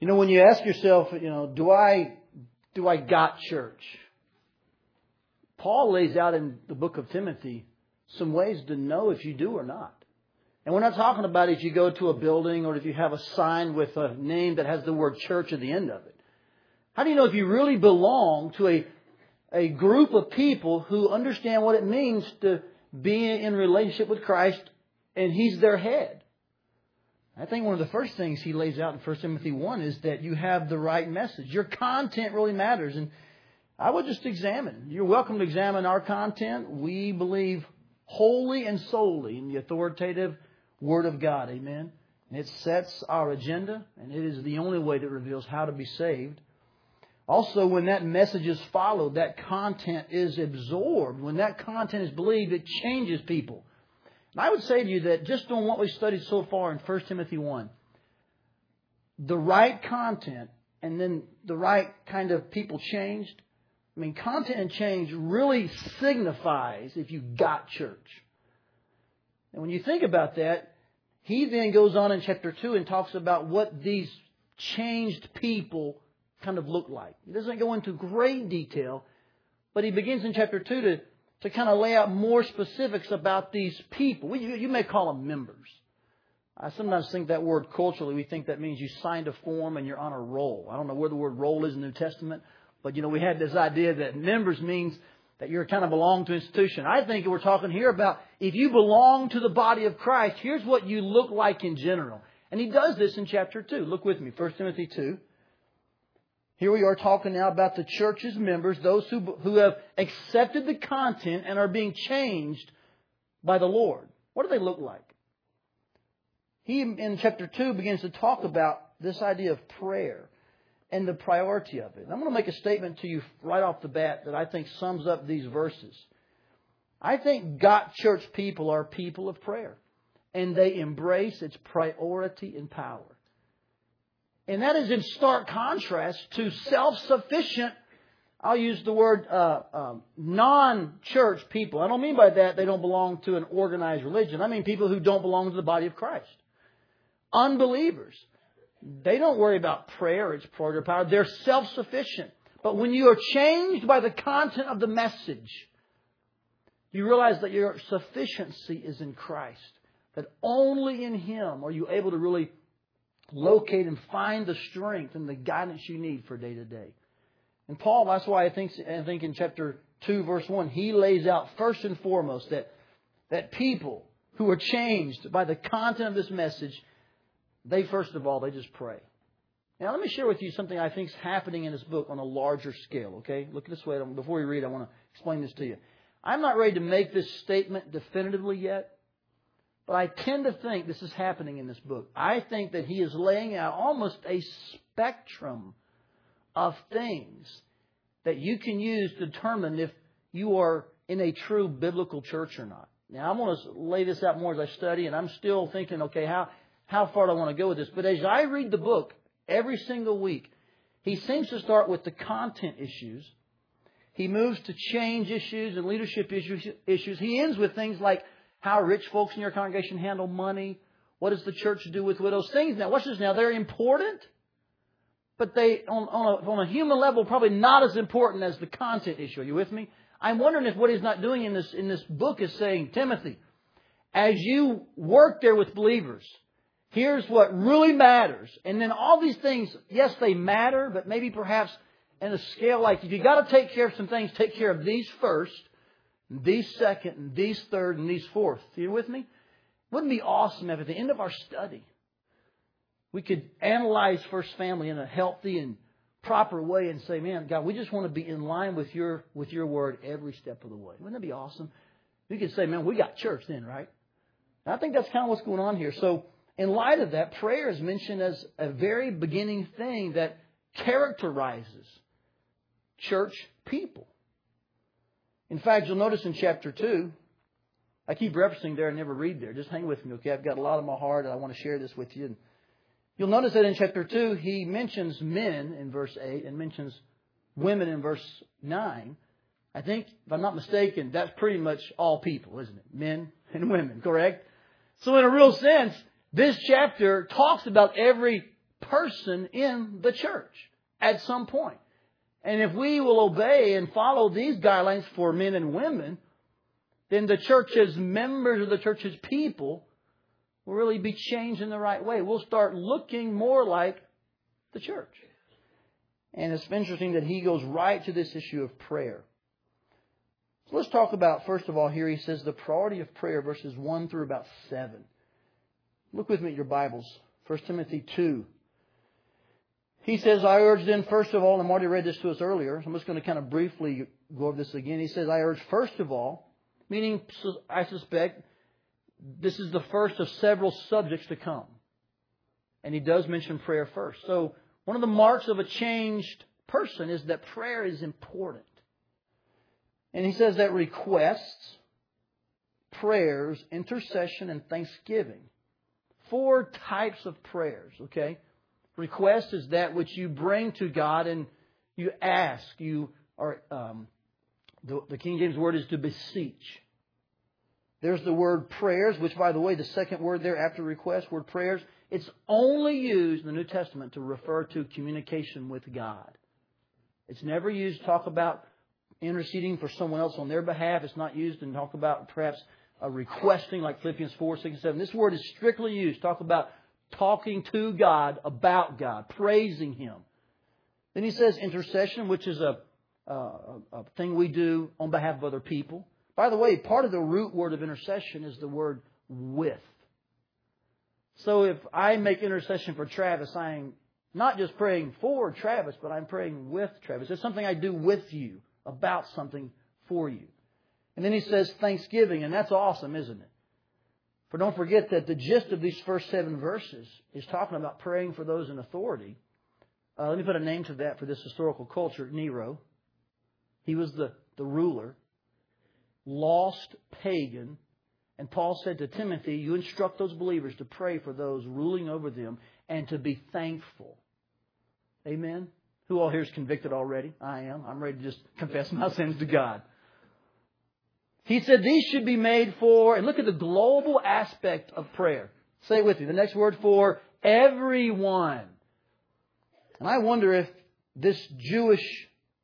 You know, when you ask yourself, you know, do I, do I got church? Paul lays out in the book of Timothy some ways to know if you do or not. And we're not talking about if you go to a building or if you have a sign with a name that has the word church at the end of it. How do you know if you really belong to a, a group of people who understand what it means to be in relationship with Christ and He's their head? I think one of the first things he lays out in 1 Timothy 1 is that you have the right message. Your content really matters. And I would just examine. You're welcome to examine our content. We believe wholly and solely in the authoritative Word of God. Amen. And it sets our agenda, and it is the only way that reveals how to be saved. Also, when that message is followed, that content is absorbed. When that content is believed, it changes people. And I would say to you that just on what we've studied so far in 1 Timothy 1, the right content and then the right kind of people changed. I mean, content and change really signifies if you got church. And when you think about that, he then goes on in chapter 2 and talks about what these changed people kind of look like. He doesn't go into great detail, but he begins in chapter 2 to, to kind of lay out more specifics about these people. You, you may call them members. I sometimes think that word culturally, we think that means you signed a form and you're on a roll. I don't know where the word roll is in the New Testament, but you know, we had this idea that members means that you're kind of belong to an institution. I think we're talking here about if you belong to the body of Christ, here's what you look like in general. And he does this in chapter 2. Look with me, 1 Timothy 2. Here we are talking now about the church's members, those who, who have accepted the content and are being changed by the Lord. What do they look like? He, in chapter 2, begins to talk about this idea of prayer and the priority of it. I'm going to make a statement to you right off the bat that I think sums up these verses. I think God church people are people of prayer, and they embrace its priority and power. And that is in stark contrast to self sufficient, I'll use the word uh, um, non church people. I don't mean by that they don't belong to an organized religion. I mean people who don't belong to the body of Christ. Unbelievers they don't worry about prayer, its prayer power. They're self sufficient. But when you are changed by the content of the message, you realize that your sufficiency is in Christ. That only in Him are you able to really locate and find the strength and the guidance you need for day to day. And Paul, that's why I think, I think in chapter 2, verse 1, he lays out first and foremost that, that people who are changed by the content of this message they first of all, they just pray. Now, let me share with you something I think is happening in this book on a larger scale, okay? Look at this way. Before we read, I want to explain this to you. I'm not ready to make this statement definitively yet, but I tend to think this is happening in this book. I think that he is laying out almost a spectrum of things that you can use to determine if you are in a true biblical church or not. Now, I'm going to lay this out more as I study, and I'm still thinking, okay, how, how far do I want to go with this. But as I read the book every single week, he seems to start with the content issues. He moves to change issues and leadership issues. issues. He ends with things like how rich folks in your congregation handle money. What does the church do with widows? Things now, watch this now, they're important, but they, on, on, a, on a human level, probably not as important as the content issue. Are you with me? I'm wondering if what he's not doing in this, in this book is saying, Timothy, as you work there with believers, Here's what really matters. And then all these things, yes, they matter, but maybe perhaps in a scale like if you got to take care of some things, take care of these first, these second, and these third, and these fourth. Are you with me? Wouldn't it be awesome if at the end of our study we could analyze First Family in a healthy and proper way and say, man, God, we just want to be in line with your with your word every step of the way. Wouldn't that be awesome? We could say, man, we got church then, right? And I think that's kind of what's going on here. So in light of that, prayer is mentioned as a very beginning thing that characterizes church people. In fact, you'll notice in chapter 2, I keep referencing there and never read there. Just hang with me, okay? I've got a lot on my heart and I want to share this with you. And you'll notice that in chapter 2, he mentions men in verse 8 and mentions women in verse 9. I think, if I'm not mistaken, that's pretty much all people, isn't it? Men and women, correct? So in a real sense, this chapter talks about every person in the church at some point. And if we will obey and follow these guidelines for men and women, then the church's members of the church's people will really be changed in the right way. We'll start looking more like the church. And it's interesting that he goes right to this issue of prayer. So let's talk about, first of all, here he says the priority of prayer, verses 1 through about 7. Look with me at your Bibles. 1 Timothy 2. He says, I urge then, first of all, and already read this to us earlier, so I'm just going to kind of briefly go over this again. He says, I urge first of all, meaning I suspect this is the first of several subjects to come. And he does mention prayer first. So one of the marks of a changed person is that prayer is important. And he says that requests, prayers, intercession, and thanksgiving. Four types of prayers, okay? Request is that which you bring to God and you ask. You are, um, the, the King James word is to beseech. There's the word prayers, which, by the way, the second word there after request, word prayers, it's only used in the New Testament to refer to communication with God. It's never used to talk about interceding for someone else on their behalf. It's not used to talk about perhaps a requesting like Philippians 4, 6, and 7. This word is strictly used. Talk about talking to God, about God, praising Him. Then he says intercession, which is a, a, a thing we do on behalf of other people. By the way, part of the root word of intercession is the word with. So if I make intercession for Travis, I'm not just praying for Travis, but I'm praying with Travis. It's something I do with you, about something for you. And then he says thanksgiving, and that's awesome, isn't it? For don't forget that the gist of these first seven verses is talking about praying for those in authority. Uh, let me put a name to that for this historical culture Nero. He was the, the ruler, lost pagan. And Paul said to Timothy, You instruct those believers to pray for those ruling over them and to be thankful. Amen? Who all here is convicted already? I am. I'm ready to just confess my sins to God. He said these should be made for, and look at the global aspect of prayer. Say it with me. The next word for everyone. And I wonder if this Jewish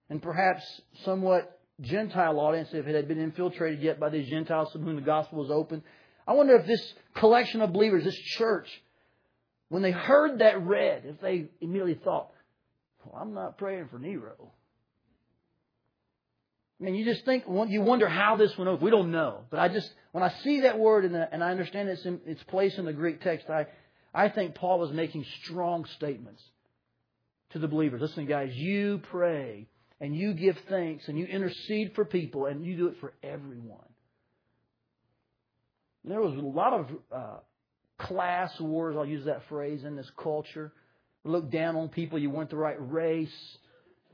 and perhaps somewhat Gentile audience, if it had been infiltrated yet by these Gentiles to whom the gospel was open, I wonder if this collection of believers, this church, when they heard that read, if they immediately thought, well, I'm not praying for Nero. Mean, you just think, you wonder how this went over. We don't know. But I just, when I see that word the, and I understand its, its place in the Greek text, I, I think Paul was making strong statements to the believers. Listen, guys, you pray and you give thanks and you intercede for people and you do it for everyone. There was a lot of uh, class wars, I'll use that phrase, in this culture. Look down on people, you weren't the right race.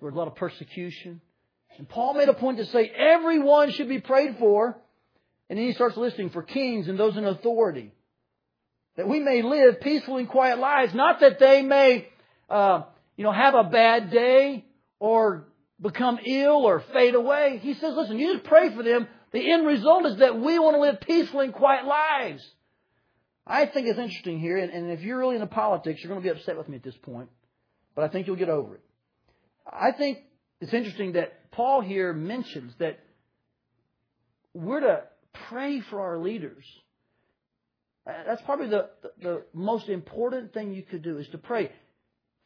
There was a lot of persecution. And Paul made a point to say everyone should be prayed for. And then he starts listing for kings and those in authority. That we may live peaceful and quiet lives, not that they may, uh, you know, have a bad day or become ill or fade away. He says, listen, you just pray for them. The end result is that we want to live peaceful and quiet lives. I think it's interesting here, and, and if you're really into politics, you're going to be upset with me at this point, but I think you'll get over it. I think it's interesting that Paul here mentions that we're to pray for our leaders. Uh, that's probably the, the, most important thing you could do is to pray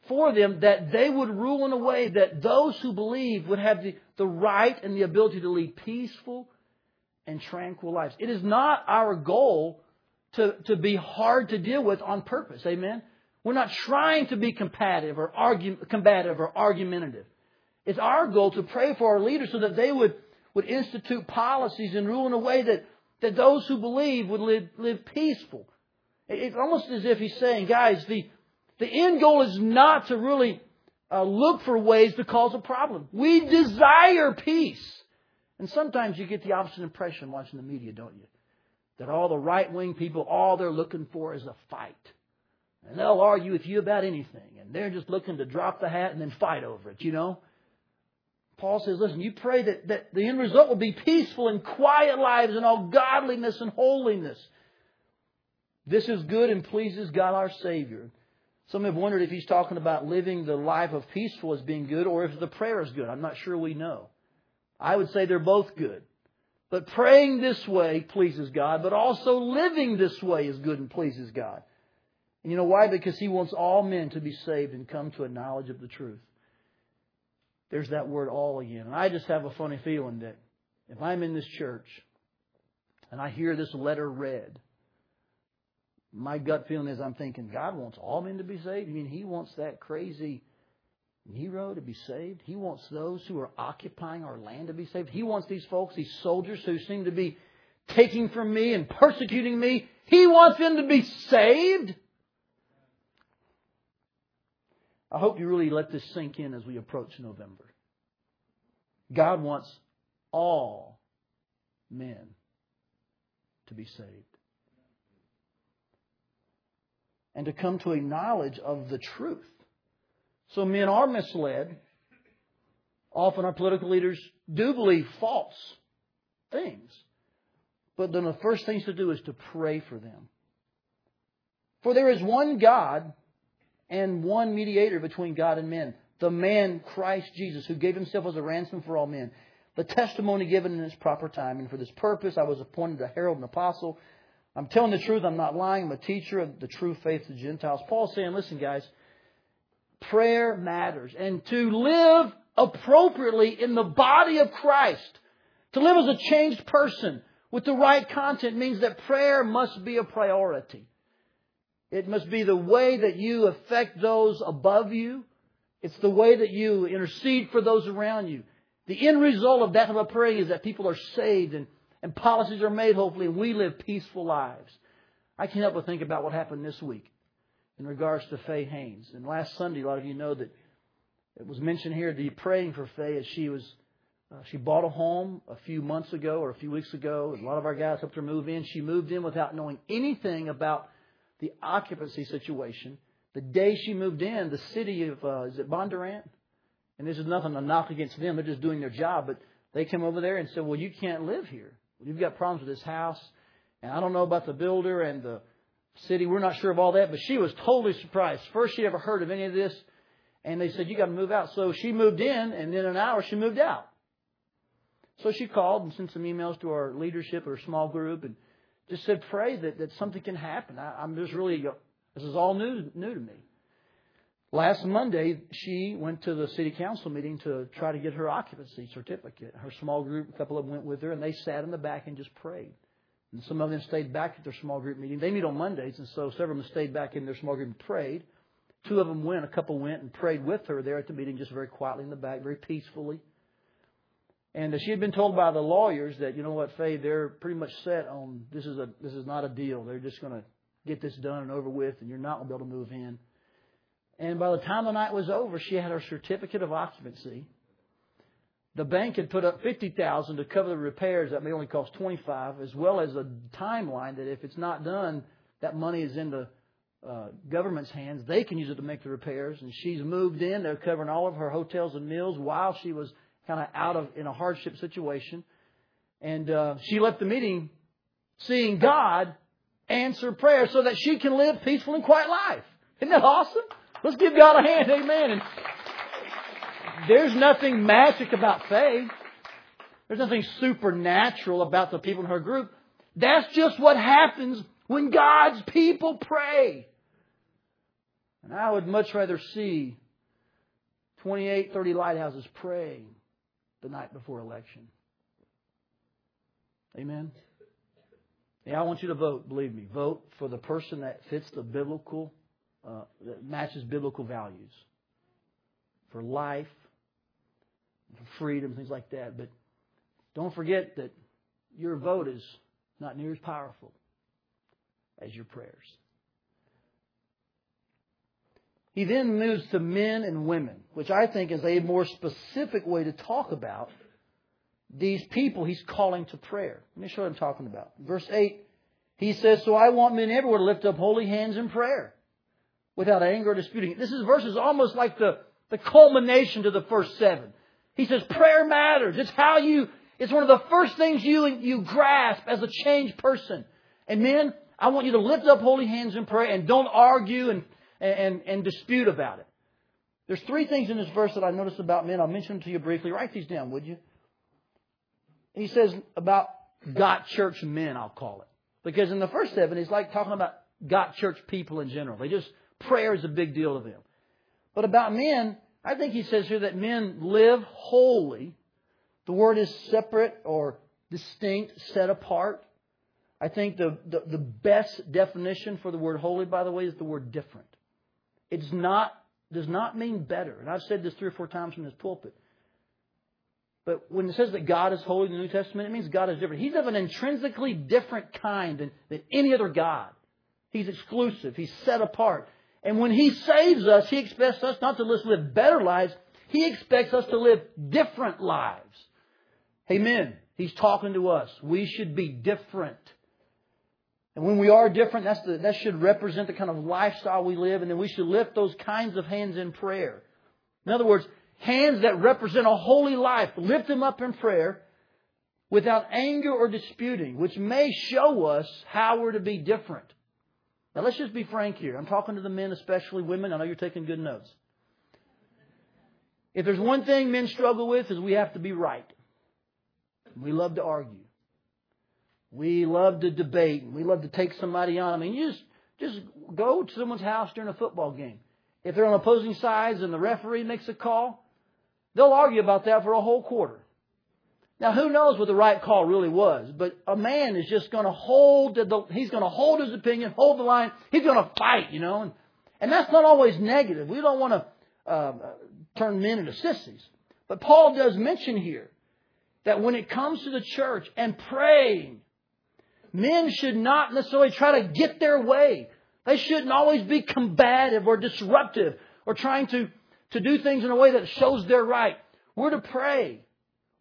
for them that they would rule in a way that those who believe would have the, the right and the ability to lead peaceful and tranquil lives. It is not our goal to, to be hard to deal with on purpose. Amen? We're not trying to be combative or, argue, combative or argumentative. It's our goal to pray for our leaders so that they would, would institute policies and rule in a way that, that those who believe would live, live peaceful. It's almost as if he's saying, guys, the, the end goal is not to really uh, look for ways to cause a problem. We desire peace. And sometimes you get the opposite impression watching the media, don't you? That all the right wing people, all they're looking for is a fight. And they'll argue with you about anything. And they're just looking to drop the hat and then fight over it, you know? Paul says, listen, you pray that, that the end result will be peaceful and quiet lives and all godliness and holiness. This is good and pleases God our Savior. Some have wondered if he's talking about living the life of peaceful as being good or if the prayer is good. I'm not sure we know. I would say they're both good. But praying this way pleases God, but also living this way is good and pleases God. And you know why? Because He wants all men to be saved and come to a knowledge of the truth. There's that word all again. And I just have a funny feeling that if I'm in this church and I hear this letter read, my gut feeling is I'm thinking God wants all men to be saved. I mean, He wants that crazy Nero to be saved. He wants those who are occupying our land to be saved. He wants these folks, these soldiers who seem to be taking from me and persecuting me. He wants them to be saved. I hope you really let this sink in as we approach November. God wants all men to be saved. And to come to a knowledge of the truth. So men are misled. Often our political leaders do believe false things. But then the first thing to do is to pray for them. For there is one God and one mediator between God and men, the man Christ Jesus, who gave himself as a ransom for all men. The testimony given in its proper time. And for this purpose I was appointed a herald and apostle. I'm telling the truth, I'm not lying, I'm a teacher of the true faith of the Gentiles. Paul's saying, listen, guys, prayer matters. And to live appropriately in the body of Christ, to live as a changed person with the right content means that prayer must be a priority. It must be the way that you affect those above you. It's the way that you intercede for those around you. The end result of that type of praying is that people are saved and, and policies are made, hopefully, and we live peaceful lives. I can't help but think about what happened this week in regards to Faye Haynes. And last Sunday, a lot of you know that it was mentioned here the praying for Faye as she was uh, she bought a home a few months ago or a few weeks ago. A lot of our guys helped her move in. She moved in without knowing anything about the occupancy situation. The day she moved in, the city of uh, is it Bondurant? And this is nothing to knock against them; they're just doing their job. But they came over there and said, "Well, you can't live here. You've got problems with this house." And I don't know about the builder and the city. We're not sure of all that, but she was totally surprised. First, she ever heard of any of this, and they said, You got to move out. So she moved in, and in an hour, she moved out. So she called and sent some emails to our leadership or small group and just said, Pray that, that something can happen. I, I'm just really, this is all new, new to me. Last Monday, she went to the city council meeting to try to get her occupancy certificate. Her small group, a couple of them went with her, and they sat in the back and just prayed. And some of them stayed back at their small group meeting. They meet on Mondays, and so several of them stayed back in their small group and prayed. Two of them went, a couple went and prayed with her there at the meeting, just very quietly in the back, very peacefully. And she had been told by the lawyers that, you know what, Faye, they're pretty much set on this is a this is not a deal. They're just going to get this done and over with, and you're not going to be able to move in. And by the time the night was over, she had her certificate of occupancy the bank had put up fifty thousand to cover the repairs that may only cost twenty five, as well as a timeline that if it's not done, that money is in the uh, government's hands. They can use it to make the repairs, and she's moved in. They're covering all of her hotels and meals while she was kind of out of in a hardship situation, and uh, she left the meeting seeing God answer prayer so that she can live peaceful and quiet life. Isn't that awesome? Let's give God a hand, Amen. And there's nothing magic about faith. There's nothing supernatural about the people in her group. That's just what happens when God's people pray. And I would much rather see 28, 30 lighthouses praying the night before election. Amen? Yeah, I want you to vote, believe me. Vote for the person that fits the biblical, uh, that matches biblical values. For life, for freedom, things like that. But don't forget that your vote is not near as powerful as your prayers. He then moves to men and women, which I think is a more specific way to talk about these people he's calling to prayer. Let me show what I'm talking about. Verse 8, he says, So I want men everywhere to lift up holy hands in prayer without anger or disputing. This is verses almost like the, the culmination to the first seven. He says prayer matters. It's how you, it's one of the first things you, you grasp as a changed person. And men, I want you to lift up holy hands in prayer and don't argue and, and, and, dispute about it. There's three things in this verse that I noticed about men. I'll mention them to you briefly. Write these down, would you? He says about got church men, I'll call it. Because in the first seven, he's like talking about got church people in general. They just, prayer is a big deal to them. But about men, I think he says here that men live holy. The word is separate or distinct, set apart. I think the, the, the, best definition for the word holy, by the way, is the word different. It's not, does not mean better. And I've said this three or four times from this pulpit. But when it says that God is holy in the New Testament, it means God is different. He's of an intrinsically different kind than, than any other God. He's exclusive. He's set apart. And when He saves us, He expects us not to live better lives, He expects us to live different lives. Amen. He's talking to us. We should be different. And when we are different, that's the, that should represent the kind of lifestyle we live, and then we should lift those kinds of hands in prayer. In other words, hands that represent a holy life, lift them up in prayer without anger or disputing, which may show us how we're to be different. Now let's just be frank here. I'm talking to the men, especially women. I know you're taking good notes. If there's one thing men struggle with is we have to be right. We love to argue. We love to debate. and We love to take somebody on. I mean, you just just go to someone's house during a football game. If they're on opposing sides and the referee makes a call, they'll argue about that for a whole quarter. Now, who knows what the right call really was? But a man is just going to hold the, he's going to hold his opinion, hold the line. He's going to fight, you know, and, and that's not always negative. We don't want to uh, turn men into sissies. But Paul does mention here that when it comes to the church and praying, men should not necessarily try to get their way. They shouldn't always be combative or disruptive or trying to, to do things in a way that shows they're right. We're to pray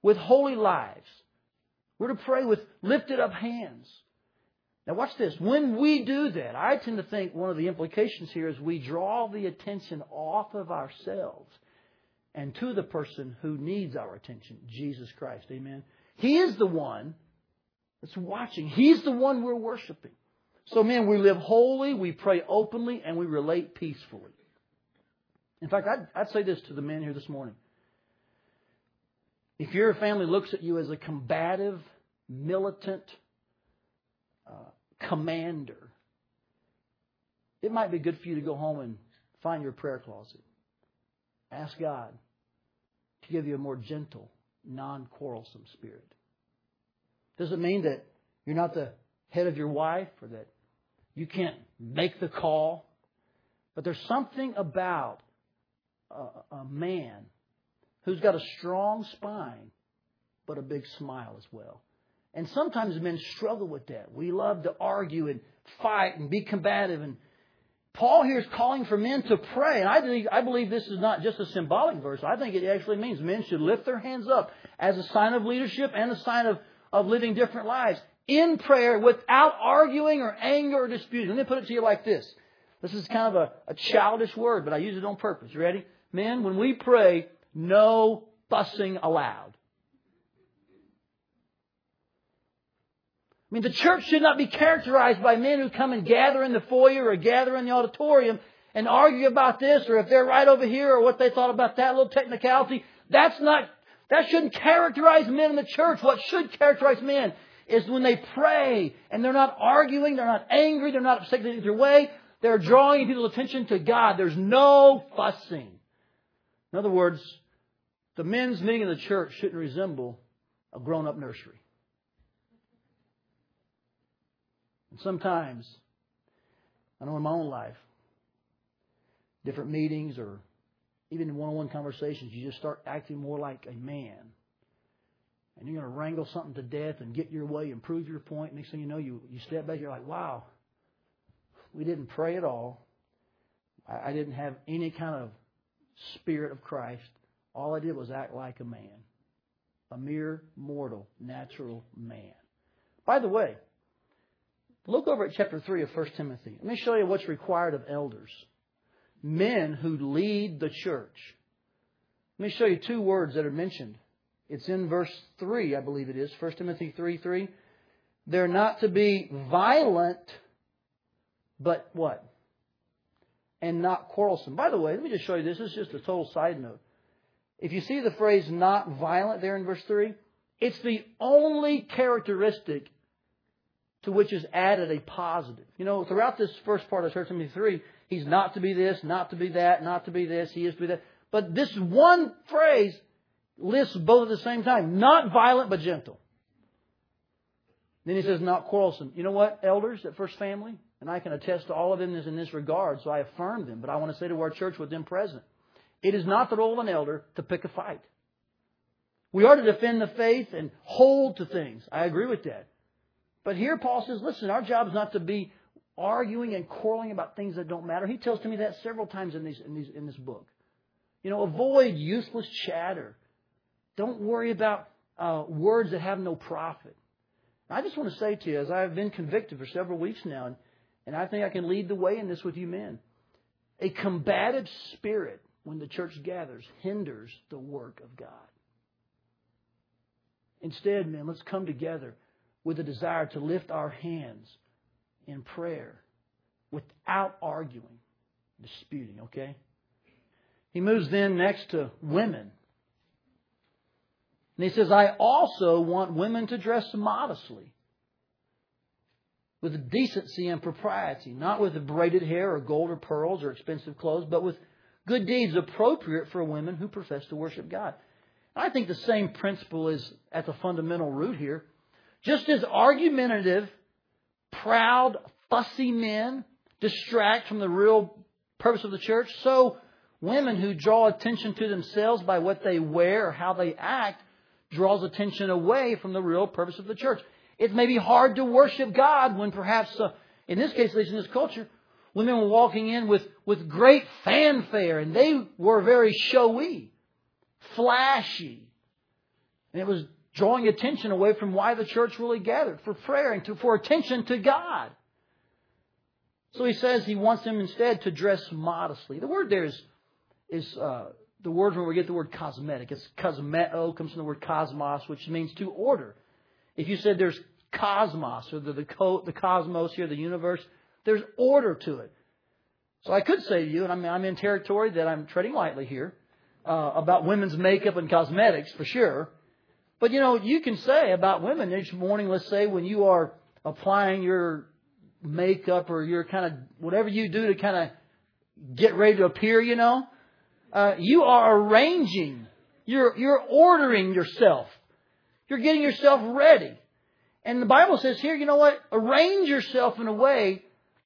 with holy lives. We're to pray with lifted up hands. Now, watch this. When we do that, I tend to think one of the implications here is we draw the attention off of ourselves and to the person who needs our attention, Jesus Christ. Amen. He is the one that's watching, He's the one we're worshiping. So, men, we live holy, we pray openly, and we relate peacefully. In fact, I'd, I'd say this to the men here this morning. If your family looks at you as a combative, militant uh, commander, it might be good for you to go home and find your prayer closet. Ask God to give you a more gentle, non quarrelsome spirit. Does it mean that you're not the head of your wife or that you can't make the call? But there's something about a, a man who's got a strong spine, but a big smile as well. And sometimes men struggle with that. We love to argue and fight and be combative. And Paul here is calling for men to pray. And I believe, I believe this is not just a symbolic verse. I think it actually means men should lift their hands up as a sign of leadership and a sign of, of living different lives in prayer without arguing or anger or disputing. Let me put it to you like this. This is kind of a, a childish word, but I use it on purpose. You ready? Men, when we pray, no fussing allowed. I mean, the church should not be characterized by men who come and gather in the foyer or gather in the auditorium and argue about this or if they're right over here or what they thought about that little technicality. That's not, that shouldn't characterize men in the church. What should characterize men is when they pray and they're not arguing, they're not angry, they're not upset in either way. They're drawing people's attention to God. There's no fussing. In other words, the men's meeting in the church shouldn't resemble a grown up nursery. And sometimes, I know in my own life, different meetings or even in one on one conversations, you just start acting more like a man. And you're going to wrangle something to death and get your way and prove your point. Next thing you know, you, you step back, you're like, wow, we didn't pray at all. I, I didn't have any kind of spirit of Christ. All I did was act like a man, a mere mortal, natural man. By the way, look over at chapter 3 of 1 Timothy. Let me show you what's required of elders men who lead the church. Let me show you two words that are mentioned. It's in verse 3, I believe it is, 1 Timothy 3 3. They're not to be violent, but what? and not quarrelsome. By the way, let me just show you this. This is just a total side note. If you see the phrase not violent there in verse 3, it's the only characteristic to which is added a positive. You know, throughout this first part of 1 Timothy 3, he's not to be this, not to be that, not to be this, he is to be that. But this one phrase lists both at the same time. Not violent, but gentle. Then he says, not quarrelsome. You know what, elders at First Family? And I can attest to all of them in this regard, so I affirm them. But I want to say to our church with them present, it is not the role of an elder to pick a fight. We are to defend the faith and hold to things. I agree with that. But here Paul says, listen, our job is not to be arguing and quarreling about things that don't matter. He tells to me that several times in, these, in, these, in this book. You know, avoid useless chatter. Don't worry about uh, words that have no profit. I just want to say to you, as I've been convicted for several weeks now, and, and I think I can lead the way in this with you men, a combative spirit when the church gathers hinders the work of God. Instead, men, let's come together with a desire to lift our hands in prayer without arguing, disputing, okay? He moves then next to women. And he says, I also want women to dress modestly, with decency and propriety, not with braided hair or gold or pearls or expensive clothes, but with good deeds appropriate for women who profess to worship God. I think the same principle is at the fundamental root here. Just as argumentative, proud, fussy men distract from the real purpose of the church, so women who draw attention to themselves by what they wear or how they act draws attention away from the real purpose of the church. It may be hard to worship God when perhaps, uh, in this case, at least in this culture, women were walking in with, with great fanfare and they were very showy, flashy. And it was drawing attention away from why the church really gathered for prayer and to, for attention to God. So he says he wants them instead to dress modestly. The word there is, is uh, the word where we get the word cosmetic. It's cosmeo, comes from the word cosmos, which means to order. If you said there's cosmos, or the, the, the cosmos here, the universe, there's order to it. So I could say to you, and I'm, I'm in territory that I'm treading lightly here, uh, about women's makeup and cosmetics for sure. But you know, you can say about women each morning, let's say when you are applying your makeup or your kind of whatever you do to kind of get ready to appear, you know, uh, you are arranging, you're, you're ordering yourself. You're getting yourself ready. And the Bible says here, you know what? Arrange yourself in a way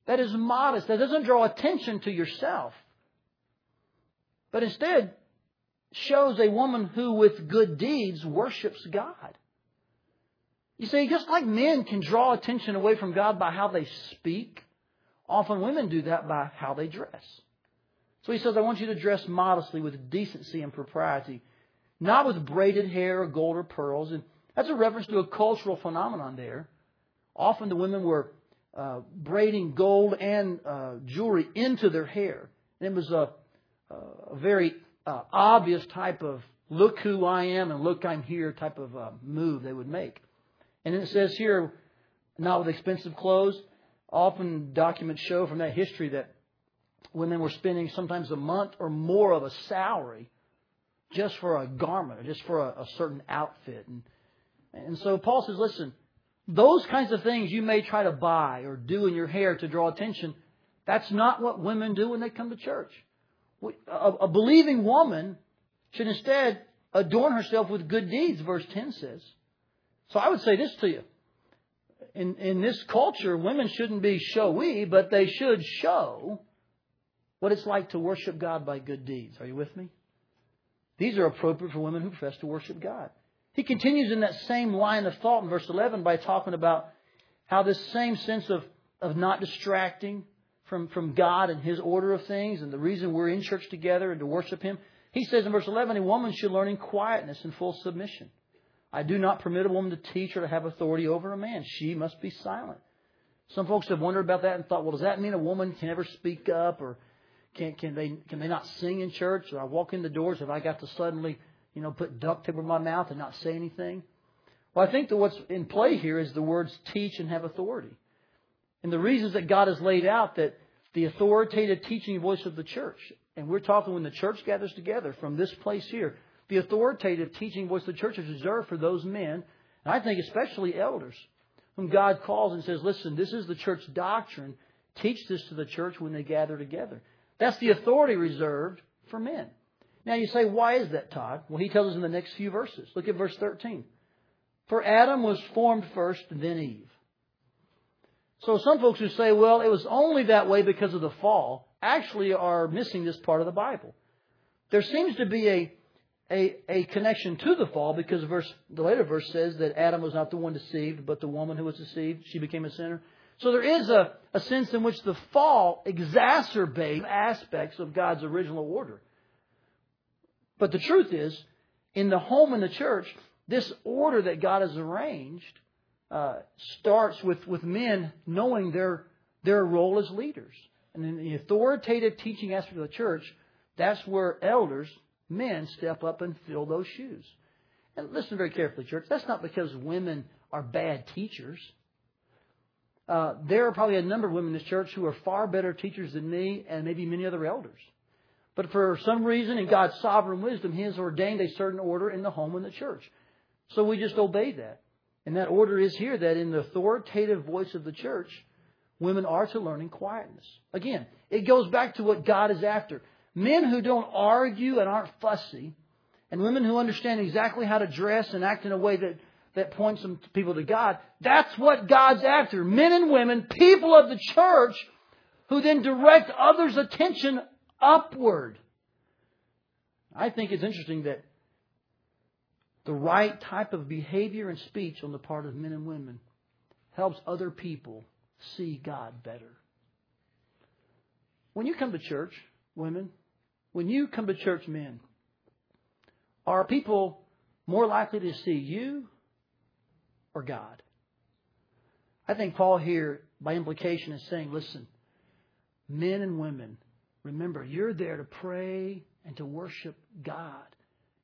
that is modest, that doesn't draw attention to yourself, but instead shows a woman who, with good deeds, worships God. You see, just like men can draw attention away from God by how they speak, often women do that by how they dress. So he says, I want you to dress modestly with decency and propriety, not with braided hair or gold or pearls. And that's a reference to a cultural phenomenon there. Often the women were uh, braiding gold and uh, jewelry into their hair. And it was a, a very uh, obvious type of look who I am and look I'm here type of uh, move they would make. And it says here, not with expensive clothes. Often documents show from that history that women were spending sometimes a month or more of a salary just for a garment or just for a, a certain outfit. And, and so Paul says, listen, those kinds of things you may try to buy or do in your hair to draw attention, that's not what women do when they come to church. A, believing woman should instead adorn herself with good deeds, verse 10 says. So I would say this to you. In, in this culture, women shouldn't be showy, but they should show what it's like to worship God by good deeds. Are you with me? These are appropriate for women who profess to worship God. He continues in that same line of thought in verse 11 by talking about how this same sense of, of not distracting from, from God and His order of things and the reason we're in church together and to worship Him. He says in verse 11, a woman should learn in quietness and full submission. I do not permit a woman to teach or to have authority over a man. She must be silent. Some folks have wondered about that and thought, well, does that mean a woman can never speak up or can, can they can they not sing in church? Or I walk in the doors, have I got to suddenly, you know, put duct tape over my mouth and not say anything? Well, I think that what's in play here is the words teach and have authority. And the reasons that God has laid out that the authoritative teaching voice of the church. And we're talking when the church gathers together from this place here. The authoritative teaching voice of the church is reserved for those men, and I think especially elders, whom God calls and says, listen, this is the church doctrine. Teach this to the church when they gather together. That's the authority reserved for men. Now you say, why is that, Todd? Well, he tells us in the next few verses. Look at verse 13. For Adam was formed first, then Eve. So some folks who say, well, it was only that way because of the fall, actually are missing this part of the Bible. There seems to be a, a, a connection to the fall because verse, the later verse says that Adam was not the one deceived, but the woman who was deceived. She became a sinner. So there is a, a sense in which the fall exacerbates aspects of God's original order. But the truth is, in the home and the church, this order that God has arranged uh, starts with, with men knowing their, their role as leaders. And in the authoritative teaching aspect of the church, that's where elders, men, step up and fill those shoes. And listen very carefully, church. That's not because women are bad teachers. Uh, there are probably a number of women in this church who are far better teachers than me and maybe many other elders. But for some reason, in God's sovereign wisdom, He has ordained a certain order in the home and the church. So we just obey that. And that order is here that in the authoritative voice of the church, women are to learn in quietness. Again, it goes back to what God is after. Men who don't argue and aren't fussy, and women who understand exactly how to dress and act in a way that, that points them people to God, that's what God's after. Men and women, people of the church, who then direct others' attention upward. I think it's interesting that the right type of behavior and speech on the part of men and women helps other people see God better. When you come to church, women, when you come to church, men, are people more likely to see you or God? I think Paul here, by implication, is saying, listen, men and women, remember, you're there to pray and to worship God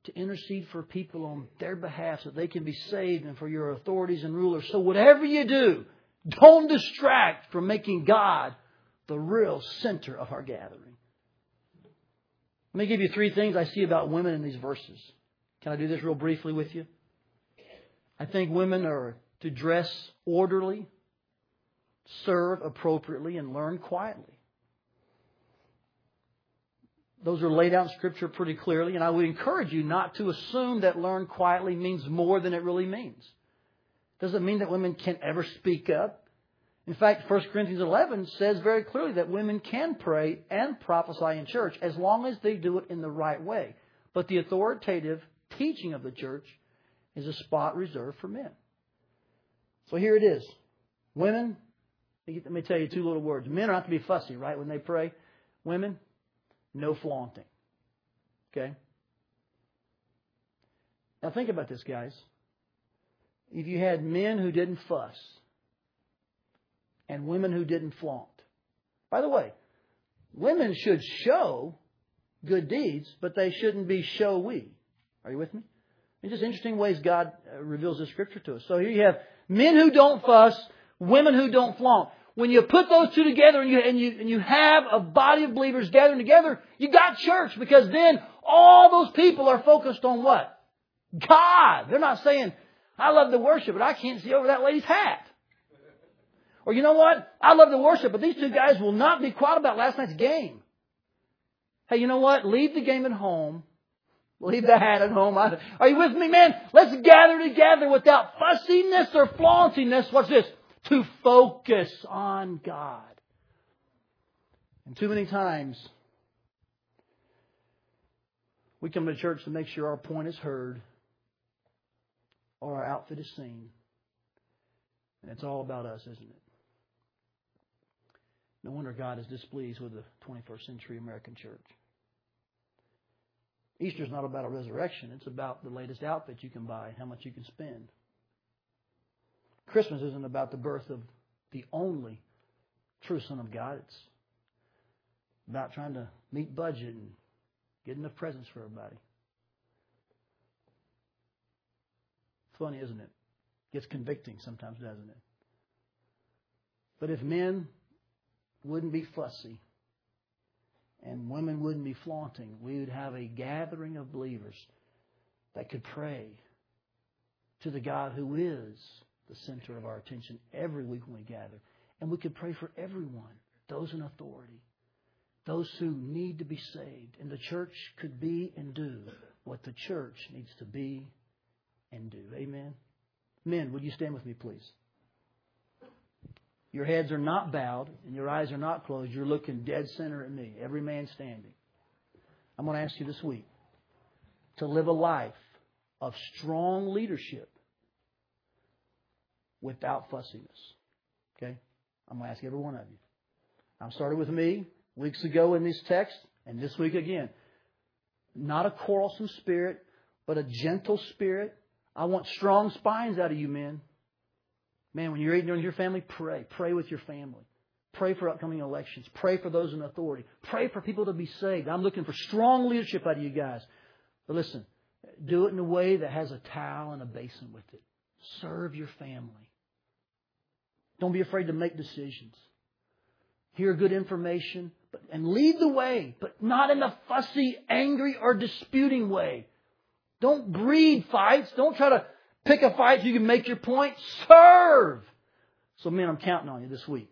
to intercede for people on their behalf so they can be saved and for your authorities and rulers. So whatever you do, don't distract from making God the real center of our gathering. Let me give you three things I see about women in these verses. Can I do this real briefly with you? I think women are to dress orderly, serve appropriately, and learn quietly. Those are laid out in Scripture pretty clearly, and I would encourage you not to assume that learn quietly means more than it really means. Doesn't mean that women can't ever speak up. In fact, 1 Corinthians 11 says very clearly that women can pray and prophesy in church as long as they do it in the right way. But the authoritative teaching of the church is a spot reserved for men. So here it is. Women, let me tell you two little words. Men are not to be fussy, right, when they pray. Women, no flaunting. Okay? Now think about this, guys. If you had men who didn't fuss and women who didn't flaunt. By the way, women should show good deeds, but they shouldn't be showy. Are you with me? It's just interesting ways God uh, reveals the scripture to us. So here you have men who don't fuss, women who don't flaunt when you put those two together and you, and you, and you have a body of believers gathering together, you got church because then all those people are focused on what? God. They're not saying, I love the worship, but I can't see over that lady's hat. Or you know what? I love the worship, but these two guys will not be quiet about last night's game. Hey, you know what? Leave the game at home. Leave the hat at home. Are you with me, man? Let's gather together without fussiness or flauntiness. What's this? To focus on God. And too many times, we come to church to make sure our point is heard or our outfit is seen. And it's all about us, isn't it? No wonder God is displeased with the 21st century American church. Easter is not about a resurrection. It's about the latest outfit you can buy, and how much you can spend. Christmas isn't about the birth of the only true Son of God. It's about trying to meet budget and get enough presents for everybody. Funny, isn't it? Gets convicting sometimes, doesn't it? But if men wouldn't be fussy and women wouldn't be flaunting. We would have a gathering of believers that could pray to the God who is the center of our attention every week when we gather. And we could pray for everyone, those in authority, those who need to be saved. And the church could be and do what the church needs to be and do. Amen. Men, would you stand with me, please? Your heads are not bowed and your eyes are not closed. You're looking dead center at me, every man standing. I'm going to ask you this week to live a life of strong leadership without fussiness. Okay? I'm going to ask every one of you. I started with me weeks ago in this text, and this week again. Not a quarrelsome spirit, but a gentle spirit. I want strong spines out of you, men. Man, when you're eating with your family, pray. Pray with your family. Pray for upcoming elections. Pray for those in authority. Pray for people to be saved. I'm looking for strong leadership out of you guys. But listen, do it in a way that has a towel and a basin with it. Serve your family. Don't be afraid to make decisions. Hear good information but, and lead the way, but not in a fussy, angry, or disputing way. Don't breed fights. Don't try to Pick a fight so you can make your point. Serve. So, men, I'm counting on you this week.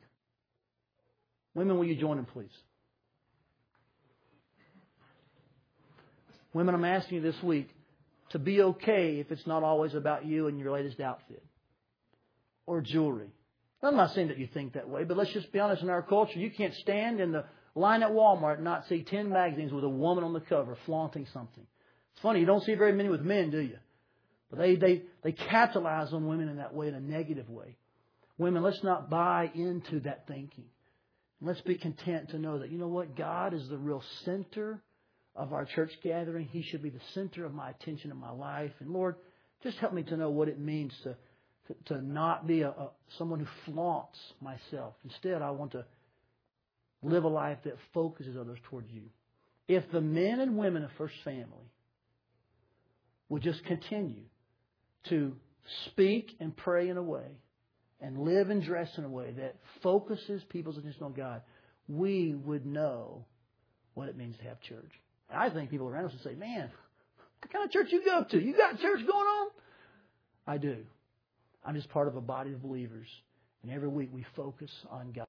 Women, will you join them, please? Women, I'm asking you this week to be okay if it's not always about you and your latest outfit or jewelry. I'm not saying that you think that way, but let's just be honest. In our culture, you can't stand in the line at Walmart and not see 10 magazines with a woman on the cover flaunting something. It's funny, you don't see very many with men, do you? But they, they, they capitalize on women in that way, in a negative way. Women, let's not buy into that thinking. Let's be content to know that, you know what? God is the real center of our church gathering. He should be the center of my attention in my life. And Lord, just help me to know what it means to, to, not be a, a, someone who flaunts myself. Instead, I want to live a life that focuses others toward you. If the men and women of First Family would just continue to speak and pray in a way and live and dress in a way that focuses people's attention on God, we would know what it means to have church. I think people around us would say, man, what kind of church you go to? You got church going on? I do. I'm just part of a body of believers. And every week we focus on God.